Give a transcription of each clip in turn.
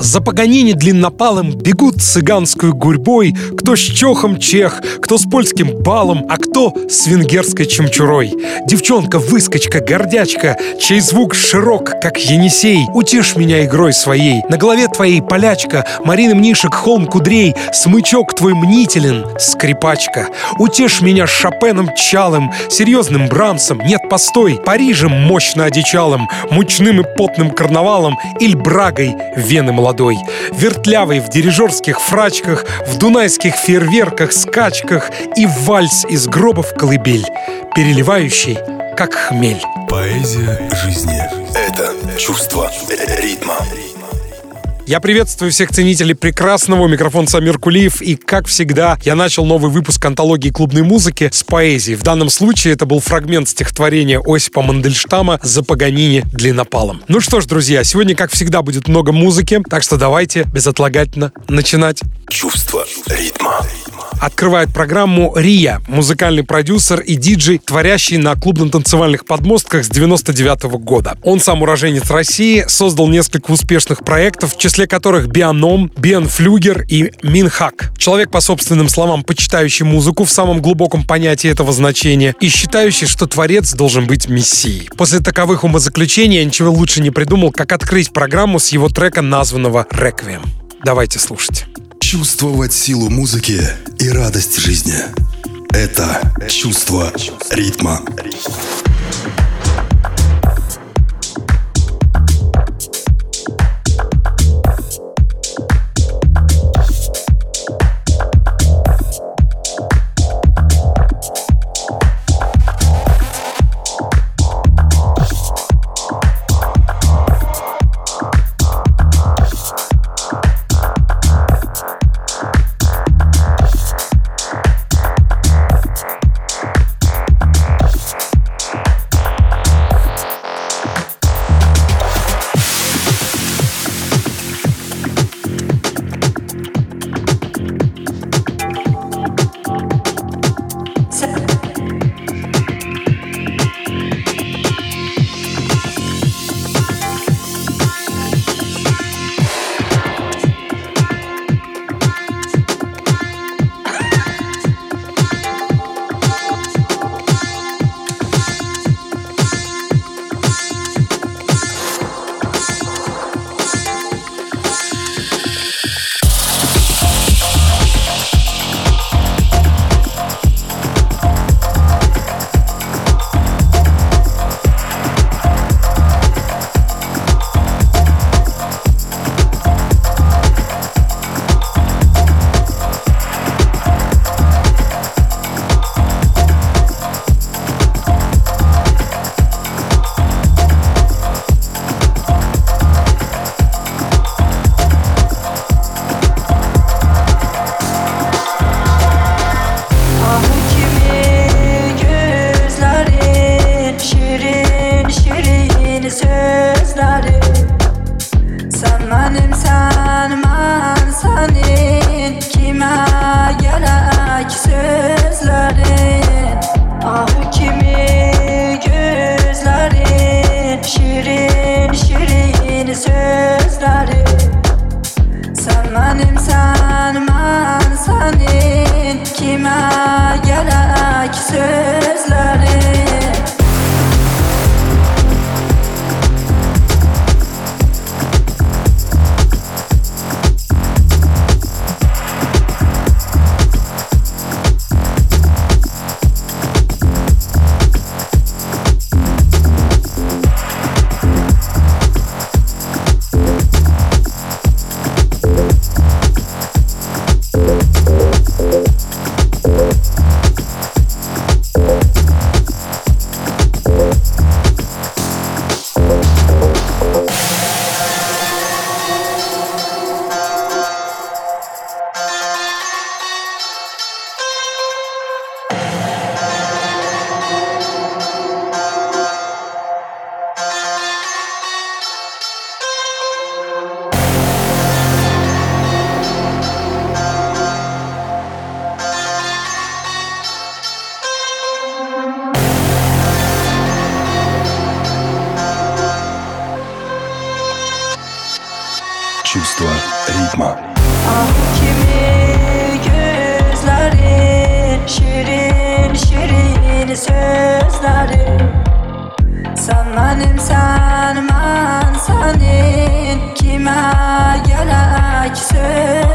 За Паганини длиннопалым бегут цыганскую гурьбой, кто с чохом чех, кто с польским балом, а кто с венгерской чемчурой. Девчонка-выскочка, гордячка, чей звук широк, как Енисей, утешь меня игрой своей. На голове твоей полячка, Марина Мнишек, холм кудрей, смычок твой мнителен, скрипачка. Утешь меня Шопеном чалым, серьезным Брамсом, нет, постой, Парижем мощно одичалым, мучным и потным карнавалом, или Брагой, вены молодой молодой, вертлявый в дирижерских фрачках, в дунайских фейерверках, скачках и вальс из гробов колыбель, переливающий, как хмель. Поэзия жизни — это чувство ритма. Я приветствую всех ценителей прекрасного. Микрофон Самир Кулиев. И, как всегда, я начал новый выпуск антологии клубной музыки с поэзией. В данном случае это был фрагмент стихотворения Осипа Мандельштама «За Паганини длиннопалом». Ну что ж, друзья, сегодня, как всегда, будет много музыки, так что давайте безотлагательно начинать. Чувство ритма. Открывает программу Рия, музыкальный продюсер и диджей, творящий на клубно-танцевальных подмостках с 99 -го года. Он сам уроженец России, создал несколько успешных проектов, в числе которых Бианом, Биан Флюгер и Минхак. Человек, по собственным словам, почитающий музыку в самом глубоком понятии этого значения и считающий, что творец должен быть мессией. После таковых умозаключений я ничего лучше не придумал, как открыть программу с его трека, названного «Реквием». Давайте слушать. Чувствовать силу музыки и радость жизни – это чувство ритма. deli sözleri Sen benim sen senin. Kime gerek söz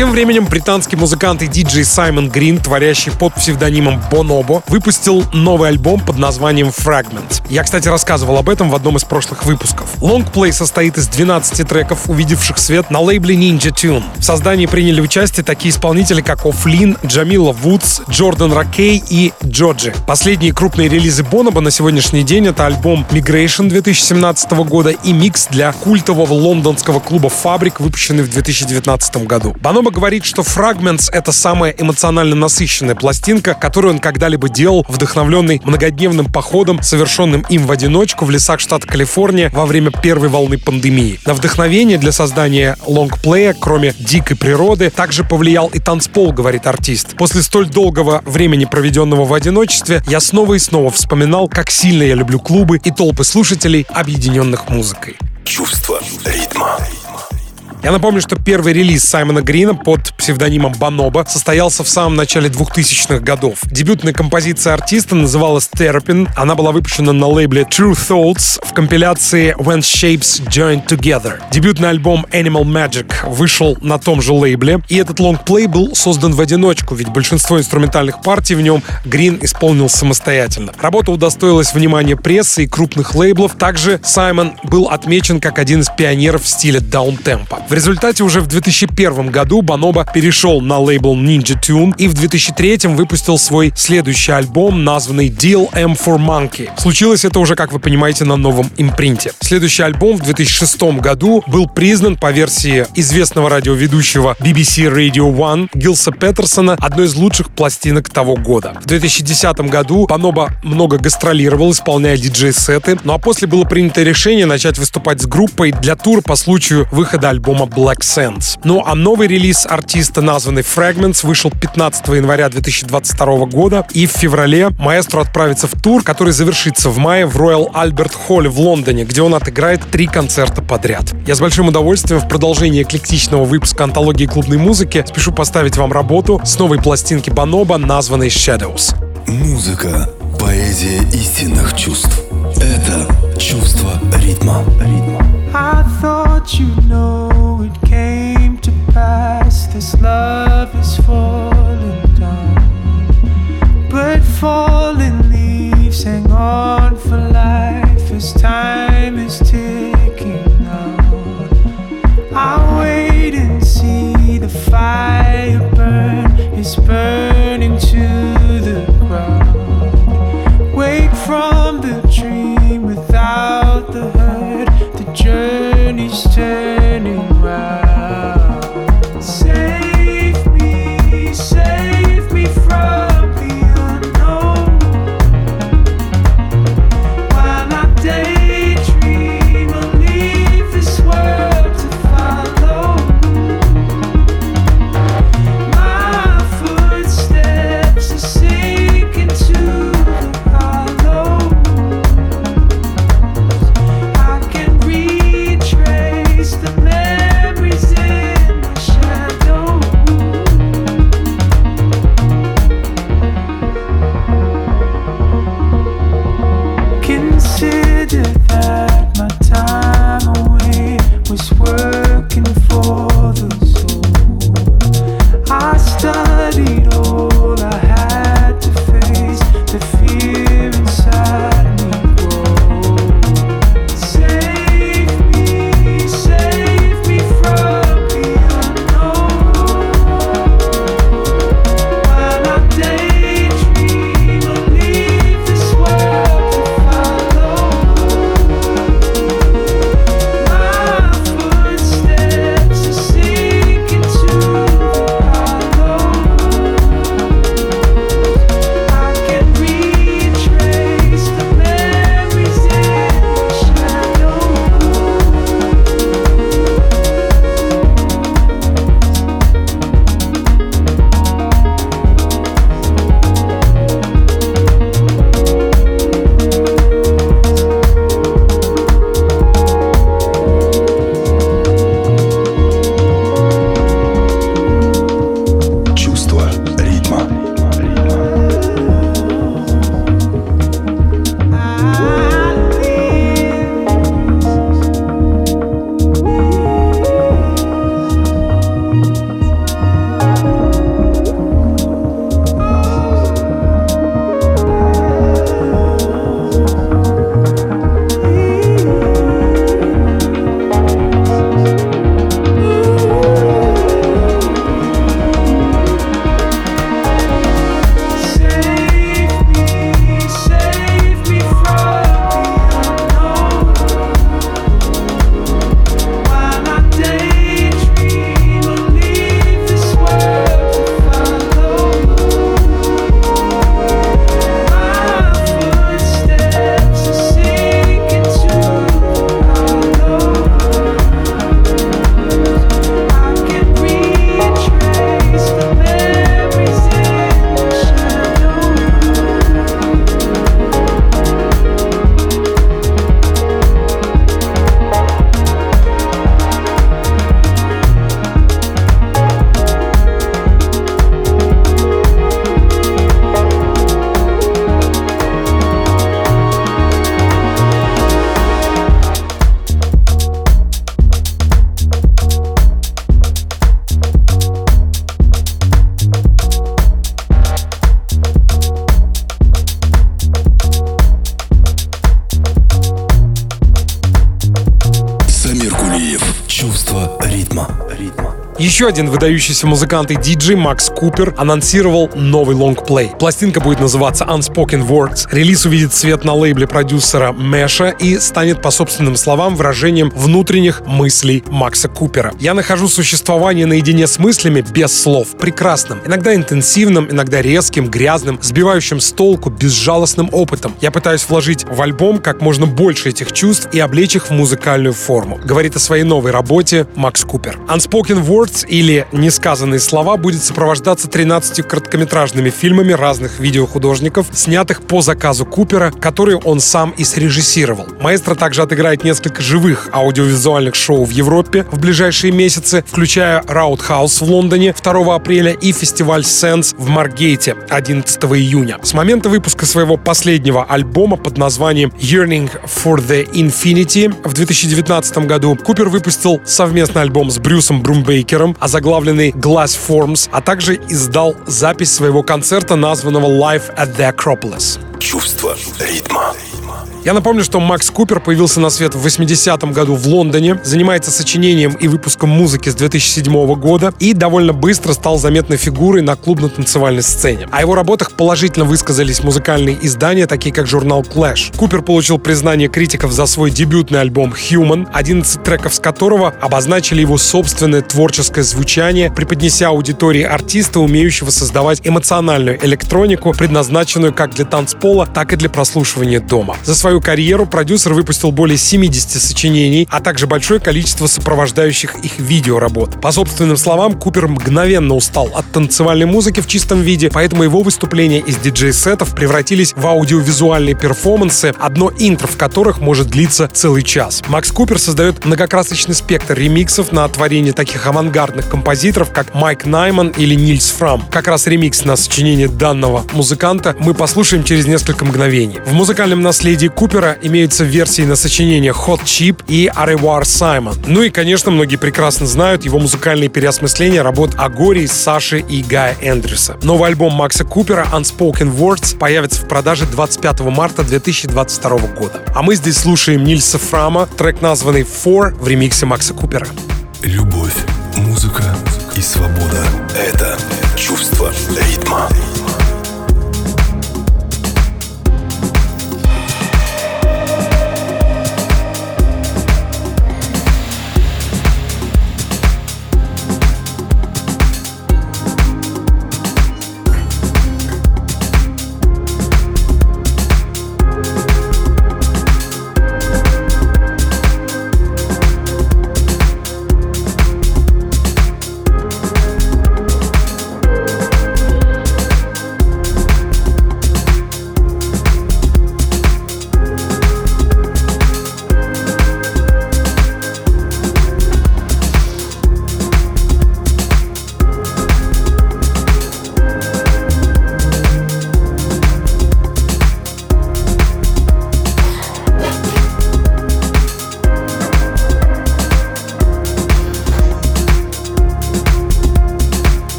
тем временем британский музыкант и диджей Саймон Грин, творящий под псевдонимом Бонобо, выпустил новый альбом под названием Fragments. Я, кстати, рассказывал об этом в одном из прошлых выпусков. Лонгплей состоит из 12 треков, увидевших свет на лейбле Ninja Tune. В создании приняли участие такие исполнители, как Офлин, Джамила Вудс, Джордан Ракей и Джоджи. Последние крупные релизы Бонобо на сегодняшний день это альбом Migration 2017 года и микс для культового лондонского клуба Фабрик, выпущенный в 2019 году. Баноба говорит, что Fragments — это самая эмоционально насыщенная пластинка, которую он когда-либо делал, вдохновленный многодневным походом, совершенным им в одиночку в лесах штата Калифорния во время первой волны пандемии. На вдохновение для создания лонгплея, кроме дикой природы, также повлиял и танцпол, говорит артист. После столь долгого времени, проведенного в одиночестве, я снова и снова вспоминал, как сильно я люблю клубы и толпы слушателей, объединенных музыкой. Чувство ритма. Я напомню, что первый релиз Саймона Грина под псевдонимом Баноба состоялся в самом начале 2000-х годов. Дебютная композиция артиста называлась Terrapin. Она была выпущена на лейбле True Thoughts в компиляции When Shapes Join Together. Дебютный альбом Animal Magic вышел на том же лейбле, и этот лонгплей был создан в одиночку, ведь большинство инструментальных партий в нем Грин исполнил самостоятельно. Работа удостоилась внимания прессы и крупных лейблов. Также Саймон был отмечен как один из пионеров в стиле даунтемпа. В результате уже в 2001 году Баноба перешел на лейбл Ninja Tune и в 2003 выпустил свой следующий альбом, названный Deal M for Monkey. Случилось это уже, как вы понимаете, на новом импринте. Следующий альбом в 2006 году был признан по версии известного радиоведущего BBC Radio One Гилса Петерсона одной из лучших пластинок того года. В 2010 году Баноба много гастролировал, исполняя диджей-сеты, ну а после было принято решение начать выступать с группой для тура по случаю выхода альбома альбома Black Sands. Ну а новый релиз артиста, названный Fragments, вышел 15 января 2022 года, и в феврале маэстро отправится в тур, который завершится в мае в Royal Albert Hall в Лондоне, где он отыграет три концерта подряд. Я с большим удовольствием в продолжении эклектичного выпуска антологии клубной музыки спешу поставить вам работу с новой пластинки Баноба, названной Shadows. Музыка, поэзия истинных чувств. Это чувство ритма. ритма. I you know it came to pass. This love is falling down. But falling leaves hang on for life as time is ticking out. I wait and see the fire burn. It's burning to the ground. Wake from the dream without the hurt. The journey's turning round. Еще один выдающийся музыкант и диджей Макс Купер анонсировал новый лонгплей. Пластинка будет называться Unspoken Words. Релиз увидит свет на лейбле продюсера Мэша и станет, по собственным словам, выражением внутренних мыслей Макса Купера. Я нахожу существование наедине с мыслями без слов прекрасным, иногда интенсивным, иногда резким, грязным, сбивающим с толку, безжалостным опытом. Я пытаюсь вложить в альбом как можно больше этих чувств и облечь их в музыкальную форму. Говорит о своей новой работе Макс Купер. Unspoken Words или «Несказанные слова» будет сопровождаться 13 короткометражными фильмами разных видеохудожников, снятых по заказу Купера, которые он сам и срежиссировал. Маэстро также отыграет несколько живых аудиовизуальных шоу в Европе в ближайшие месяцы, включая Roundhouse в Лондоне 2 апреля и фестиваль Sense в Маргейте 11 июня. С момента выпуска своего последнего альбома под названием Yearning for the Infinity в 2019 году Купер выпустил совместный альбом с Брюсом Брумбейкером, озаглавленный Glass Forms, а также издал запись своего концерта, названного Live at the Acropolis. Чувство ритма. Я напомню, что Макс Купер появился на свет в 80-м году в Лондоне, занимается сочинением и выпуском музыки с 2007 года и довольно быстро стал заметной фигурой на клубно-танцевальной сцене. О его работах положительно высказались музыкальные издания, такие как журнал Clash. Купер получил признание критиков за свой дебютный альбом Human, 11 треков с которого обозначили его собственное творческое звучание, преподнеся аудитории артиста, умеющего создавать эмоциональную электронику, предназначенную как для танцпола, так и для прослушивания дома. За свою карьеру продюсер выпустил более 70 сочинений, а также большое количество сопровождающих их видеоработ. По собственным словам, Купер мгновенно устал от танцевальной музыки в чистом виде, поэтому его выступления из диджей-сетов превратились в аудиовизуальные перформансы, одно интро в которых может длиться целый час. Макс Купер создает многокрасочный спектр ремиксов на творение таких авангардных композиторов, как Майк Найман или Нильс Фрам. Как раз ремикс на сочинение данного музыканта мы послушаем через несколько мгновений. В музыкальном наследии Купера имеются версии на сочинение Hot Chip и Arewar Simon. Ну и, конечно, многие прекрасно знают его музыкальные переосмысления работ Агори, Саши и Гая Эндрюса. Новый альбом Макса Купера Unspoken Words появится в продаже 25 марта 2022 года. А мы здесь слушаем Нильса Фрама, трек названный Four в ремиксе Макса Купера. Любовь, музыка и свобода — это чувство ритма.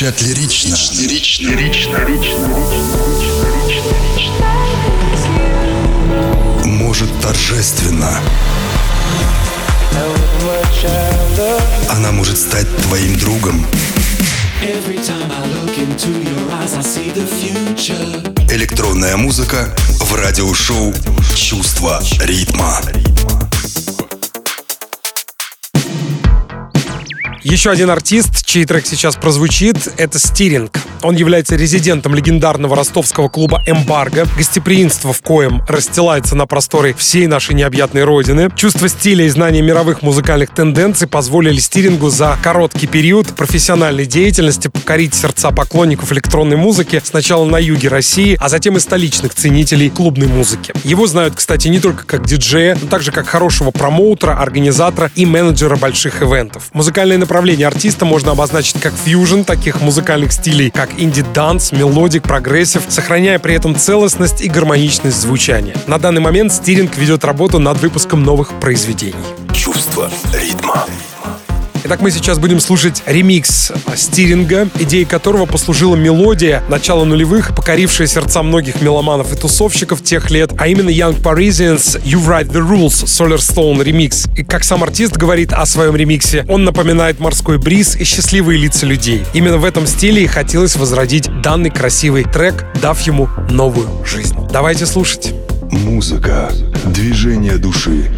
Может звучать лирично. Лирично, лирично, лирично, Может торжественно. Она может стать твоим другом. Электронная музыка в радиошоу «Чувство ритма». Еще один артист, чей трек сейчас прозвучит, это Стиринг. Он является резидентом легендарного ростовского клуба «Эмбарго», гостеприимство в коем расстилается на просторы всей нашей необъятной родины. Чувство стиля и знание мировых музыкальных тенденций позволили Стирингу за короткий период профессиональной деятельности покорить сердца поклонников электронной музыки сначала на юге России, а затем и столичных ценителей клубной музыки. Его знают, кстати, не только как диджея, но также как хорошего промоутера, организатора и менеджера больших ивентов. Музыкальное направление артиста можно обозначить как фьюжн таких музыкальных стилей, как indie dance, melodic, progressive, сохраняя при этом целостность и гармоничность звучания. На данный момент Стиринг ведет работу над выпуском новых произведений. Чувство ритма. Итак, мы сейчас будем слушать ремикс Стиринга, идеей которого послужила мелодия начала нулевых, покорившая сердца многих меломанов и тусовщиков тех лет, а именно Young Parisians You Write the Rules Solar Stone ремикс. И как сам артист говорит о своем ремиксе, он напоминает морской бриз и счастливые лица людей. Именно в этом стиле и хотелось возродить данный красивый трек, дав ему новую жизнь. Давайте слушать. Музыка, движение души.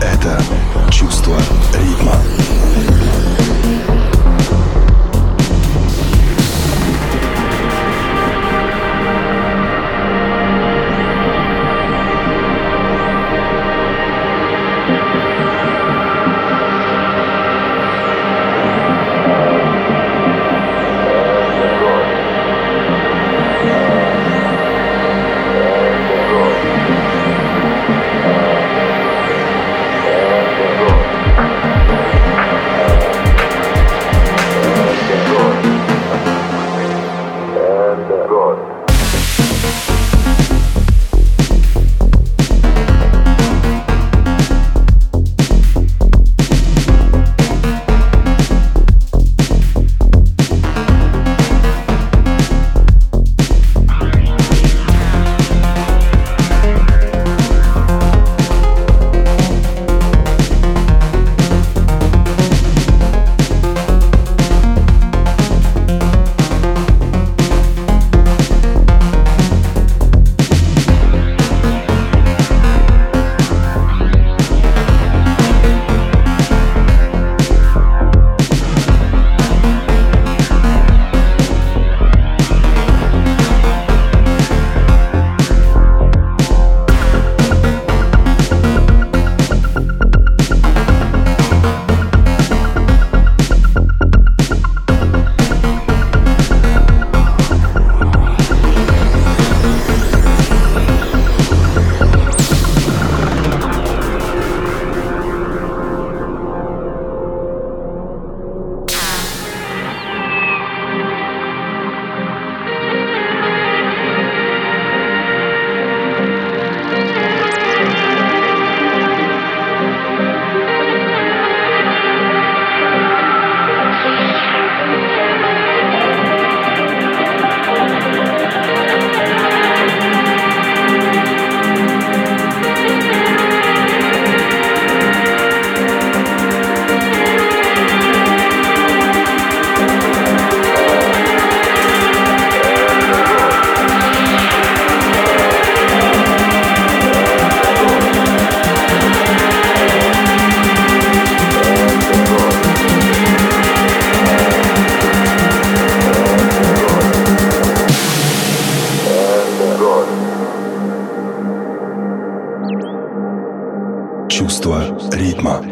Это чувство ритма. чувство ритма.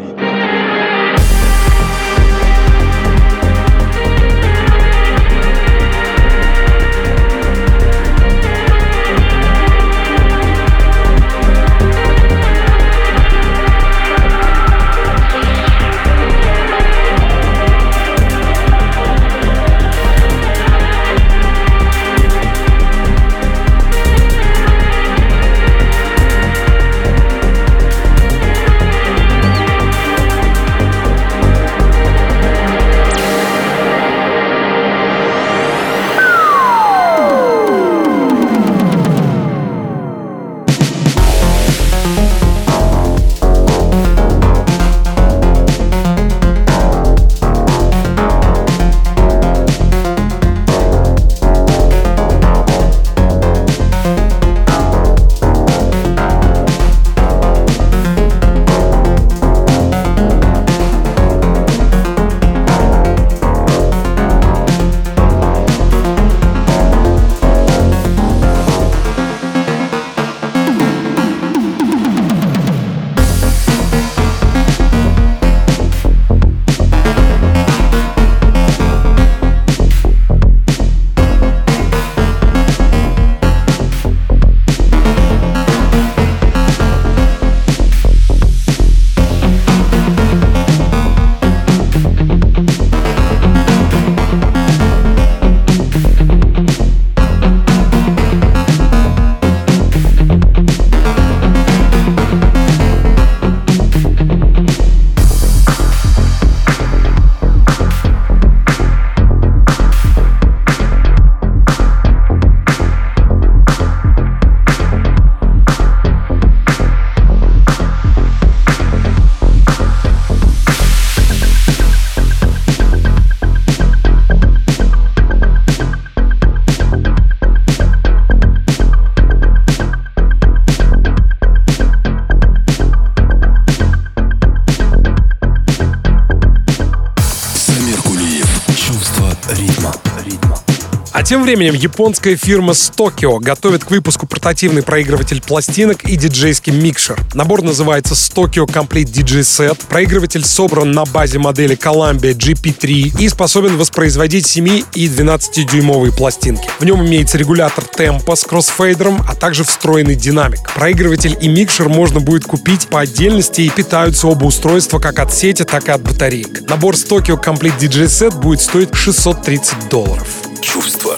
Тем временем японская фирма Stokio готовит к выпуску портативный проигрыватель пластинок и диджейский микшер. Набор называется Stokio Complete DJ Set. Проигрыватель собран на базе модели Columbia GP3 и способен воспроизводить 7 и 12-дюймовые пластинки. В нем имеется регулятор темпа с кроссфейдером, а также встроенный динамик. Проигрыватель и микшер можно будет купить по отдельности и питаются оба устройства как от сети, так и от батареек. Набор Stokio Complete DJ Set будет стоить 630 долларов. Чувство.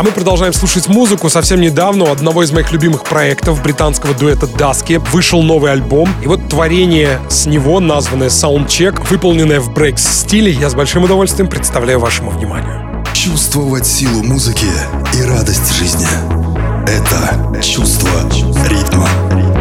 А мы продолжаем слушать музыку. Совсем недавно у одного из моих любимых проектов британского дуэта Даски вышел новый альбом. И вот творение с него, названное Soundcheck, выполненное в брейкс стиле, я с большим удовольствием представляю вашему вниманию. Чувствовать силу музыки и радость жизни. Это чувство ритма.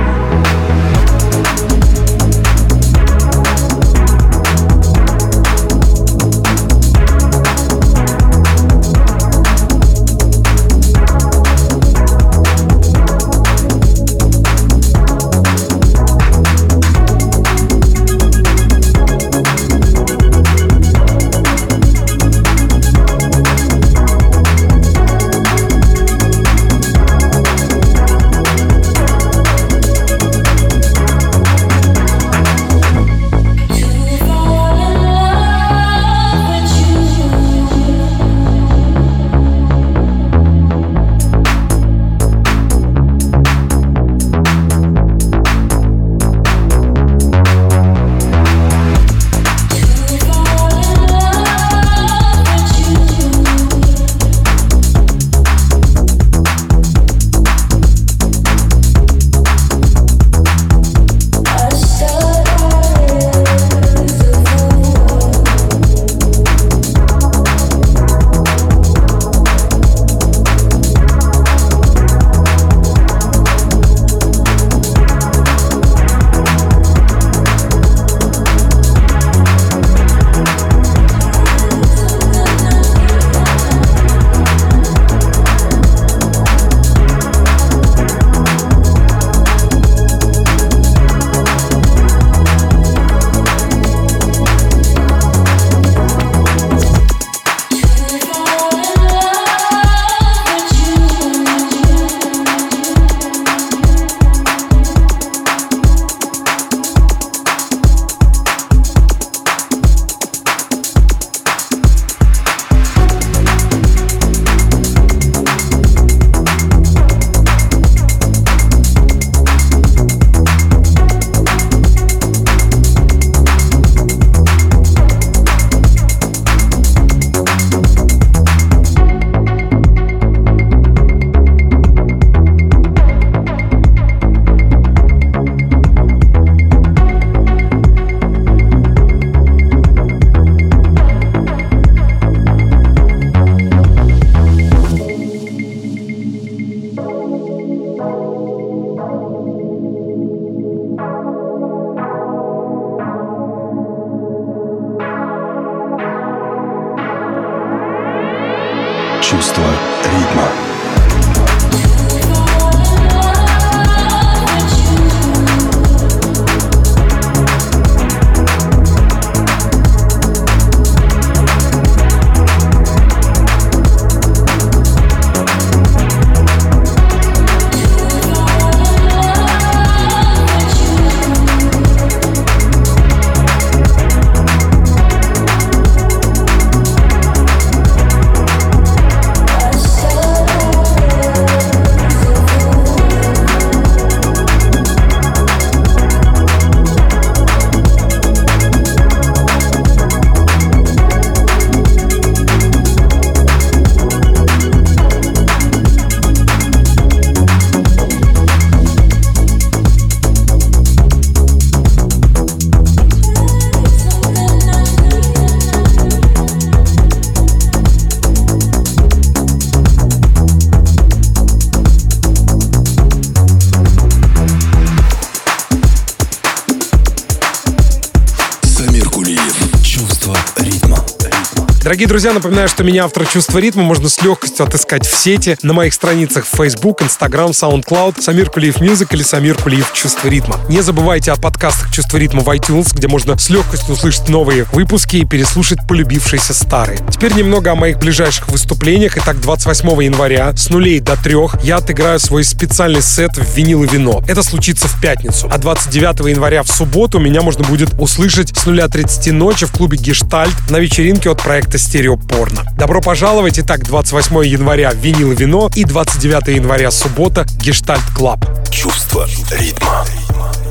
Друзья, напоминаю, что меня, автор чувства ритма, можно с легкостью отыскать в сети на моих страницах Facebook, Instagram, SoundCloud, Самир Кулиев Music или Самир Кулиев Чувство ритма. Не забывайте о подкастах Чувство ритма в iTunes, где можно с легкостью услышать новые выпуски и переслушать полюбившиеся старые. Теперь немного о моих ближайших выступлениях. Итак, 28 января с нулей до трех я отыграю свой специальный сет в винил и вино. Это случится в пятницу. А 29 января в субботу меня можно будет услышать с нуля 30 ночи в клубе Гештальт на вечеринке от проекта Стереопорно. Добро пожаловать! Итак, 28 января винил и вино и 29 января суббота Гештальт Club. Чувство ритма.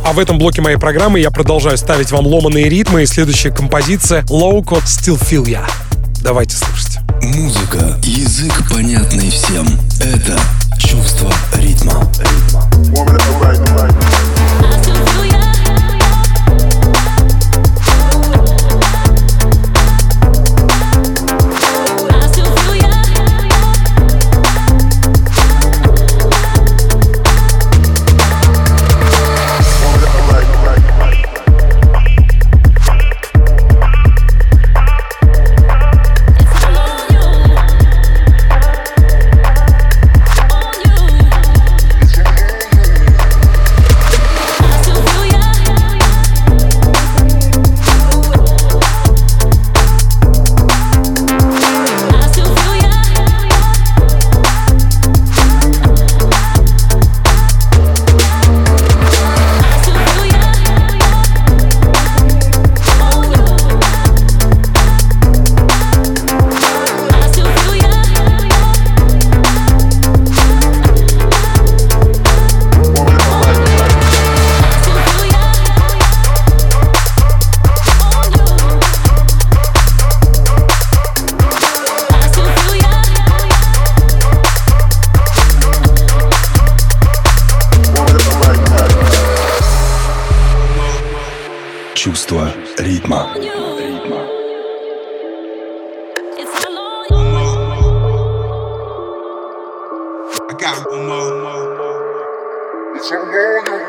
А в этом блоке моей программы я продолжаю ставить вам ломаные ритмы и следующая композиция Low Code Still Feel Ya. Давайте слушать. Музыка, язык понятный всем. Это чувство ритма. I Чувство ритма. On you. It's all on you. I got one more. I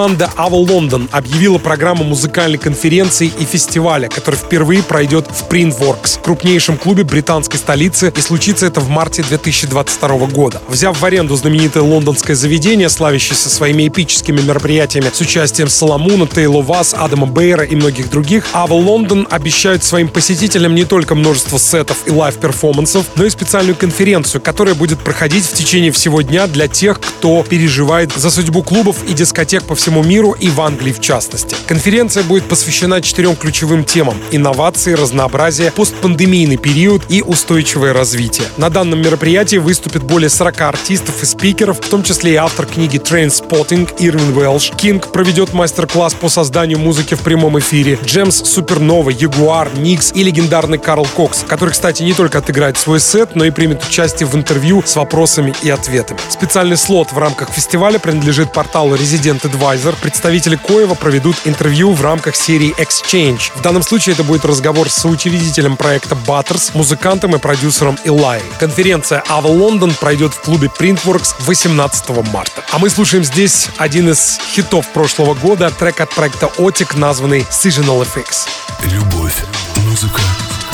Промо-команда Ava London объявила программу музыкальной конференции и фестиваля, который впервые пройдет в Printworks, крупнейшем клубе британской столицы, и случится это в марте 2022 года. Взяв в аренду знаменитое лондонское заведение, славящееся своими эпическими мероприятиями с участием Соломуна, Tale Of Us, Адама Бейера и многих других, Ava London обещают своим посетителям не только множество сетов и лайв-перформансов, но и специальную конференцию, которая будет проходить в течение всего дня для тех, кто переживает за судьбу клубов и дискотек по всему миру и в Англии в частности. Конференция будет посвящена четырем ключевым темам – инновации, разнообразие, постпандемийный период и устойчивое развитие. На данном мероприятии выступит более 40 артистов и спикеров, в том числе и автор книги Trainspotting Ирвин Уэлш. Кинг проведет мастер-класс по созданию музыки в прямом эфире. Jamz Supernova, Jaguar, Nyx и легендарный Карл Кокс, который, кстати, не только отыграет свой сет, но и примет участие в интервью с вопросами и ответами. Специальный слот в рамках фестиваля принадлежит порталу Resident Advisor. Представители коего проведут интервью в рамках серии Exchange. В данном случае это будет разговор с соучредителем проекта Butters, музыкантом и продюсером Илай. Конференция Ava London пройдет в клубе Printworks 18 марта. А мы слушаем здесь один из хитов прошлого года, трек от проекта Otic, названный Seasonal Effects. Любовь, музыка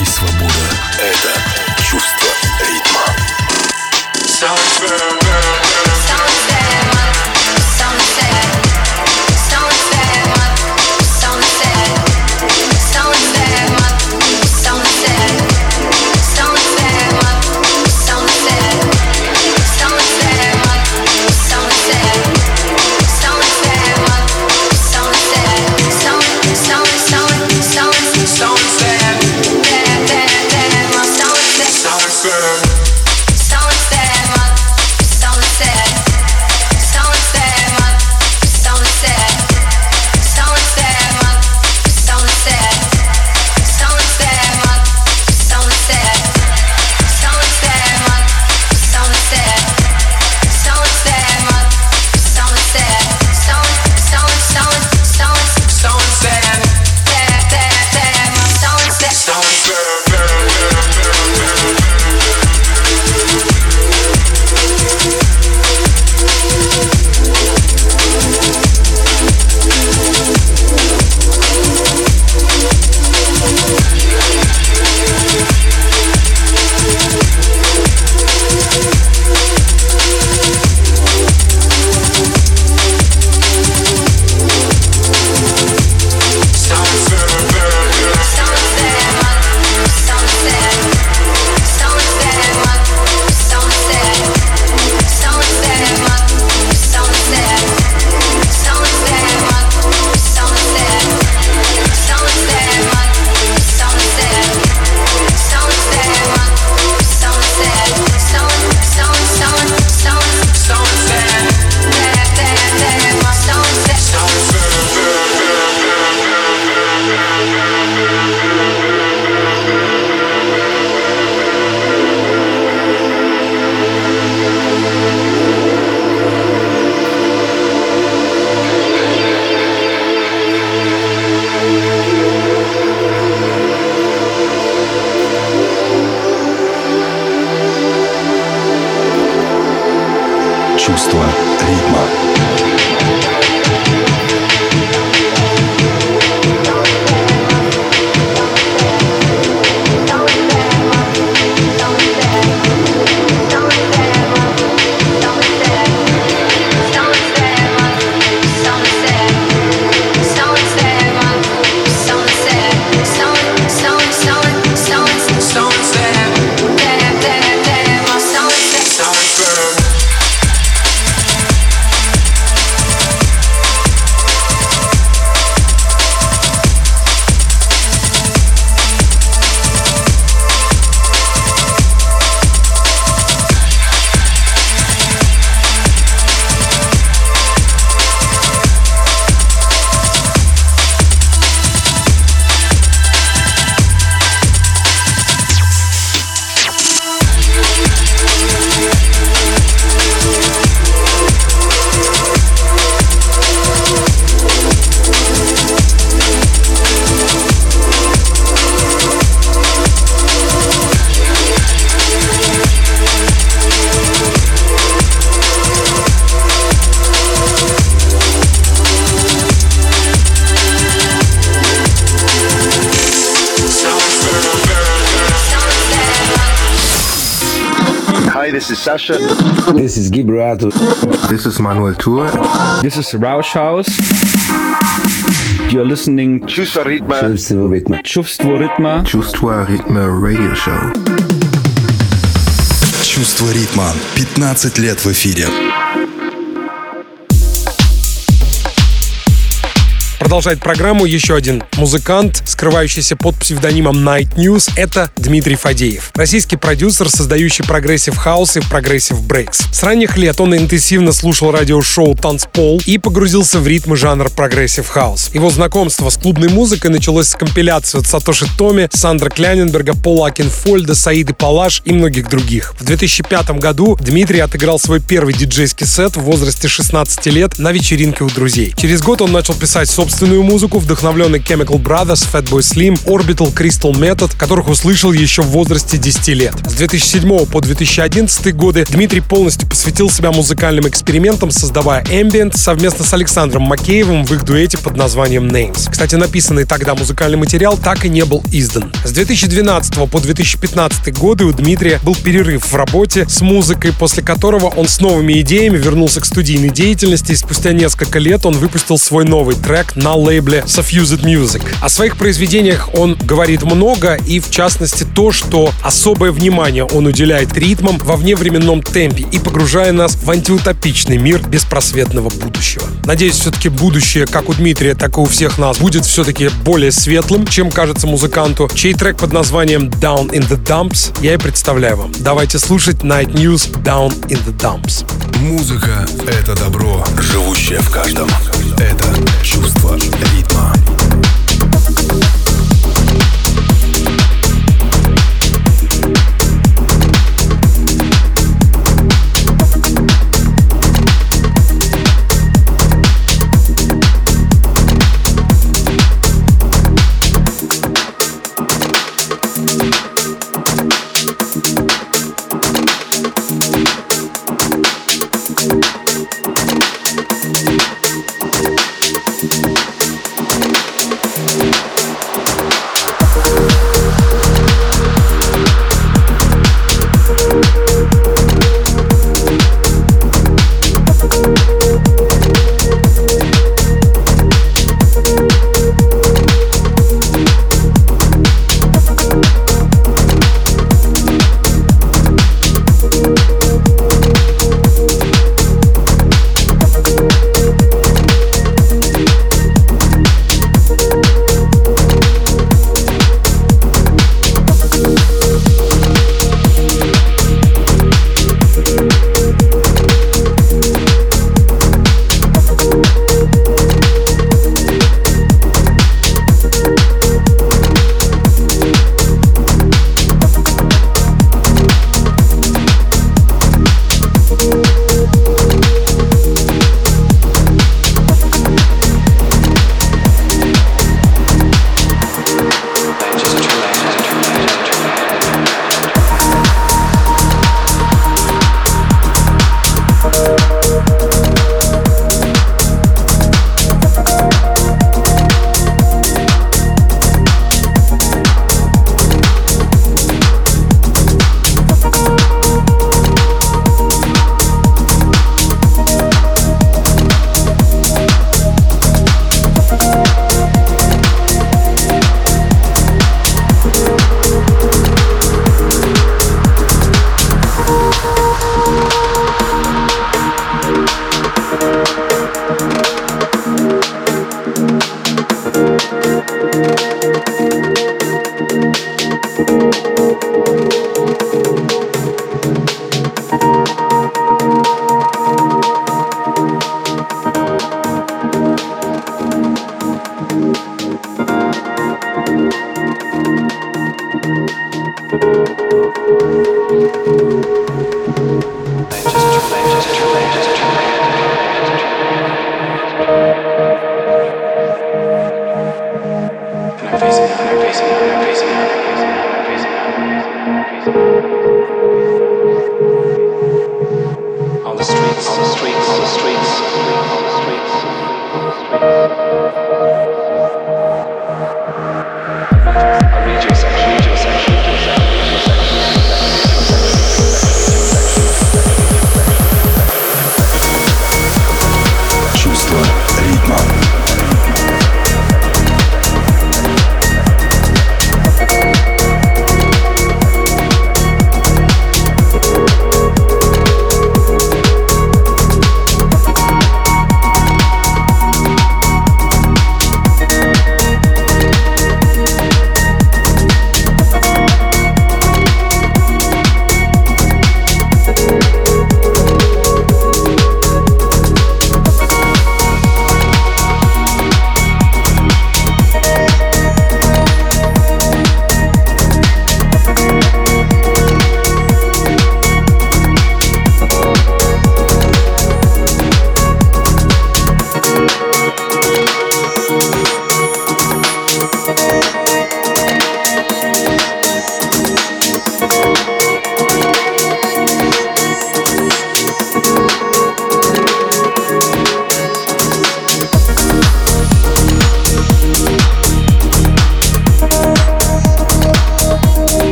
и свобода. Это чувство ритма. Sunset, this is Sasha. This is Gibrato. This is Manuel Tour. This is Rausch House. You're listening Чувство ритма. Чувство ритма. Чувство ритма. Чувство ритма Radio Show. Чувство ритма. 15 лет в эфире. Продолжает программу еще один музыкант, скрывающийся под псевдонимом Night News. Это Дмитрий Фадеев. Российский продюсер, создающий прогрессив хаус и прогрессив брейкс. С ранних лет он интенсивно слушал радиошоу «Танцпол» и погрузился в ритмы жанра прогрессив хаус. Его знакомство с клубной музыкой началось с компиляции от Сатоши Томи, Сандра Кляненберга, Пола Акинфольда, Саиды Палаш и многих других. В 2005 году Дмитрий отыграл свой первый диджейский сет в возрасте 16 лет на вечеринке у друзей. Через год он начал писать собственную музыку, вдохновленный Chemical Brothers, Fatboy Slim, Orbital, Crystal Method, которых услышал еще в возрасте 10 лет. С 2007 по 2011 годы Дмитрий полностью посвятил себя музыкальным экспериментам, создавая Ambient совместно с Александром Макеевым в их дуэте под названием Names. Кстати, написанный тогда музыкальный материал так и не был издан. С 2012 по 2015 годы у Дмитрия был перерыв в работе с музыкой, после которого он с новыми идеями вернулся к студийной деятельности и спустя несколько лет он выпустил свой новый трек на лейбле Suffused Music. О своих произведениях он говорит много, и в частности то, что особое внимание он уделяет ритмам во вневременном темпе и погружая нас в антиутопичный мир беспросветного будущего. Надеюсь, все-таки будущее, как у Дмитрия, так и у всех нас, будет все-таки более светлым, чем кажется музыканту, чей трек под названием Down in the Dumps я и представляю вам. Давайте слушать Night News Down in the Dumps. Музыка — это добро, живущее в каждом. Это чувство ритма.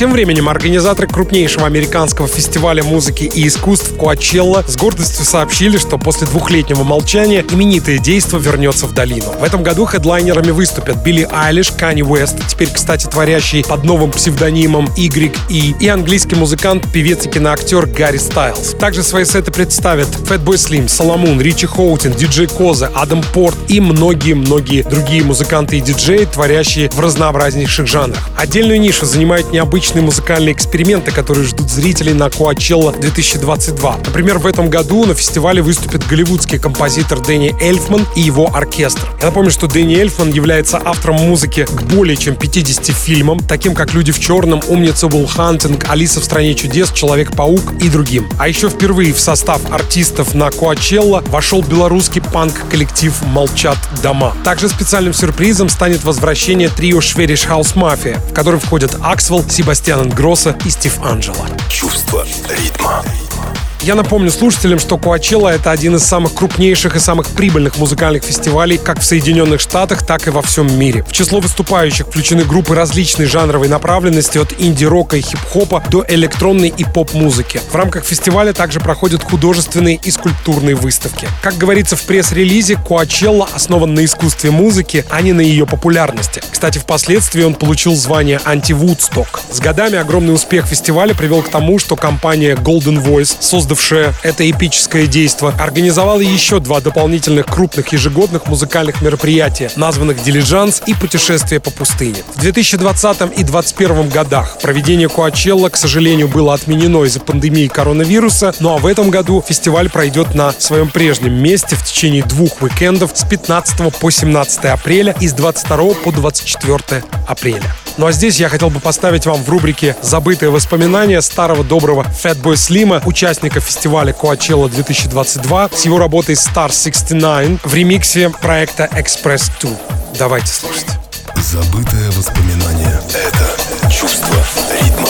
Тем временем организаторы крупнейшего американского фестиваля музыки и искусств Коачелла с гордостью сообщили, что после двухлетнего молчания именитое действо вернется в долину. В этом году хедлайнерами выступят Билли Айлиш, Канни Уэст, теперь, кстати, творящий под новым псевдонимом YE, и английский музыкант, певец и киноактер Гарри Стайлз. Также свои сеты представят Fatboy Slim, Соломон, Ричи Хоутин, диджей Коза, Адам Порт и многие-многие другие музыканты и диджеи, творящие в разнообразнейших жанрах. Отдельную нишу занимают необычные музыкальные эксперименты, которые ждут зрителей на Coachella 2022. Например, в этом году на фестивале выступит голливудский композитор Дэнни Эльфман и его оркестр. Я напомню, что Дэнни Эльфман является автором музыки к более чем 50 фильмам, таким как «Люди в черном», «Умница Уилл Хантинг», «Алиса в стране чудес», «Человек-паук» и другим. А еще впервые в состав артистов на Coachella вошел белорусский панк-коллектив «Молчат дома». Также специальным сюрпризом станет возвращение трио Swedish House Mafia, в который входят Аксвелл, Себастьян Гросса и Стив Анджело. Чувство ритма. Я напомню слушателям, что Coachella — это один из самых крупнейших и самых прибыльных музыкальных фестивалей как в Соединенных Штатах, так и во всем мире. В число выступающих включены группы различной жанровой направленности от инди-рока и хип-хопа до электронной и поп-музыки. В рамках фестиваля также проходят художественные и скульптурные выставки. Как говорится в пресс-релизе, Coachella основан на искусстве музыки, а не на ее популярности. Кстати, впоследствии он получил звание анти-Вудсток. С годами огромный успех фестиваля привел к тому, что компания Golden Voice, создавшая это эпическое действо, организовала еще два дополнительных крупных ежегодных музыкальных мероприятия, названных «Дилижанс» и «Путешествие по пустыне». В 2020 и 2021 годах проведение Коачелла, к сожалению, было отменено из-за пандемии коронавируса, ну а в этом году фестиваль пройдет на своем прежнем месте в течение двух уикендов с 15 по 17 апреля и с 22 по 24 апреля. Ну а здесь я хотел бы поставить вам в рубрике «Забытые воспоминания» старого доброго Fatboy Slim, участника фестиваля Coachella 2022 с его работой Star 69 в ремиксе проекта Express 2. Давайте слушать. Забытое воспоминание. Это чувство ритма.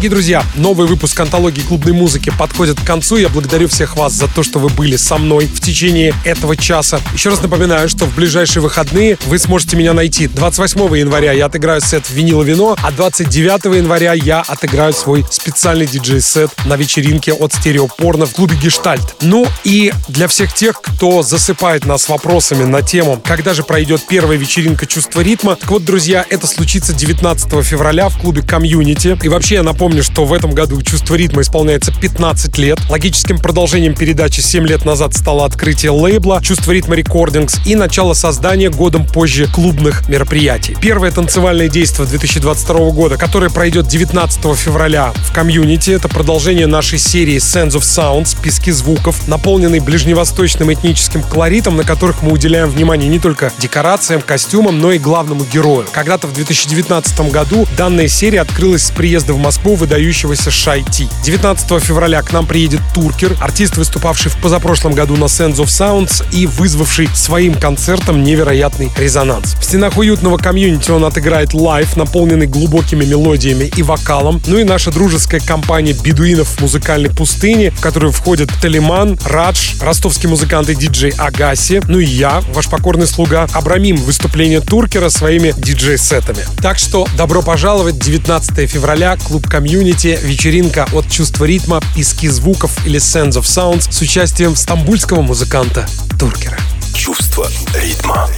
Дорогие друзья, новый выпуск антологии клубной музыки подходит к концу. Я благодарю всех вас за то, что вы были со мной в течение этого часа. Еще раз напоминаю, что в ближайшие выходные вы сможете меня найти. 28 января я отыграю сет «Винил и вино», а 29 января я отыграю свой специальный диджей-сет на вечеринке от стереопорно в клубе «Гештальт». Ну и для всех тех, кто засыпает нас вопросами на тему, когда же пройдет первая вечеринка «Чувство ритма», так вот, друзья, это случится 19 февраля в клубе «Комьюнити». И вообще я напомню, что в этом году «Чувство ритма» исполняется 15 лет. Логическим продолжением передачи 7 лет назад стало открытие лейбла «Чувство ритма Recordings» и начало создания годом позже клубных мероприятий. Первое танцевальное действие 2022 года, которое пройдет 19 февраля в комьюнити, это продолжение нашей серии Sands of Sounds, пески звуков, наполненный ближневосточным этническим колоритом, на которых мы уделяем внимание не только декорациям, костюмам, но и главному герою. Когда-то в 2019 году данная серия открылась с приезда в Москву выдающегося Шайти. 19 февраля к нам приедет Туркер, артист, выступавший в позапрошлом году на Sands of Sounds и вызвавший своим концертом невероятный резонанс. В стенах уютного комьюнити он отыграет лайв, наполненный глубокими мелодиями и вокалом. Ну и наша дружеская компания бедуинов в музыкальной пустыне, в которую входят Талиман, Радж, ростовский музыкант и диджей Агаси, ну и я, ваш покорный слуга, обрамим выступление Туркера своими диджей-сетами. Так что добро пожаловать 19 февраля, клуб комьюнити, вечеринка от чувства ритма, пески звуков или Sense of Sounds с участием стамбульского музыканта Туркера. Чувство ритма.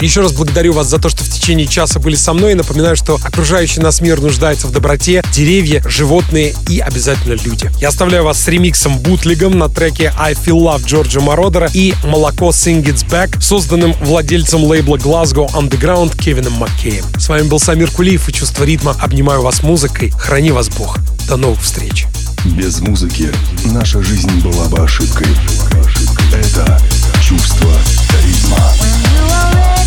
Еще раз благодарю вас за то, что в течение часа были со мной. И напоминаю, что окружающий нас мир нуждается в доброте, деревья, животные и обязательно люди. Я оставляю вас с ремиксом бутлигом на треке I Feel Love Джорджа Мородера и Молоко Sing It's Back, созданным владельцем лейбла Glasgow Underground Кевином Маккеем. С вами был Самир Кулиев и Чувство ритма. Обнимаю вас музыкой. Храни вас Бог. До новых встреч. Без музыки наша жизнь была бы ошибкой. Это чувство ритма.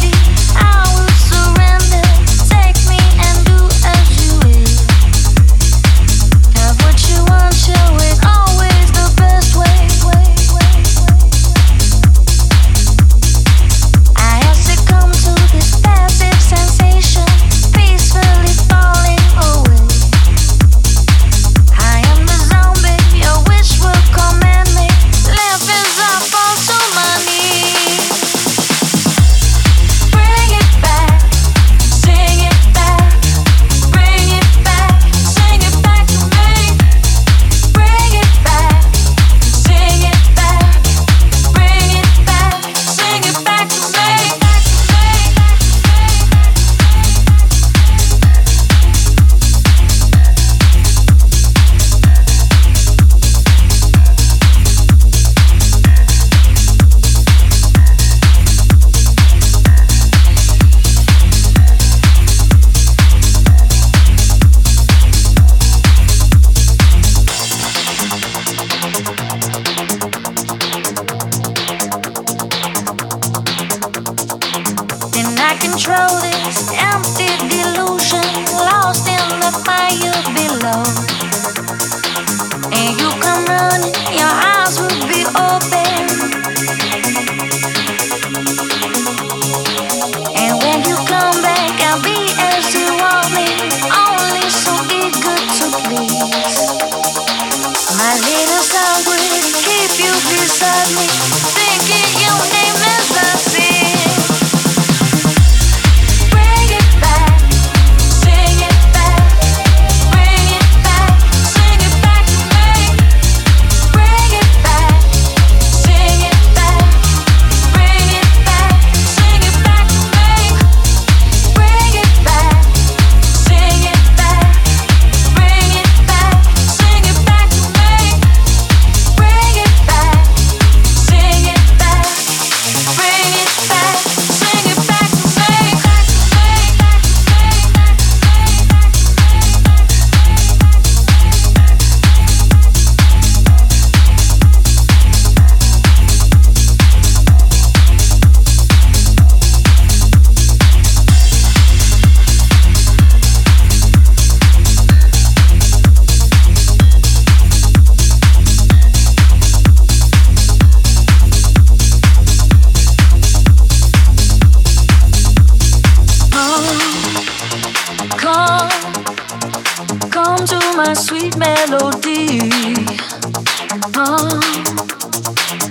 Oh,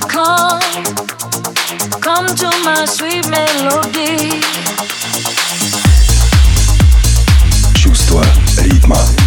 come, come to my sweet melody. Чувство ритма. Ритма.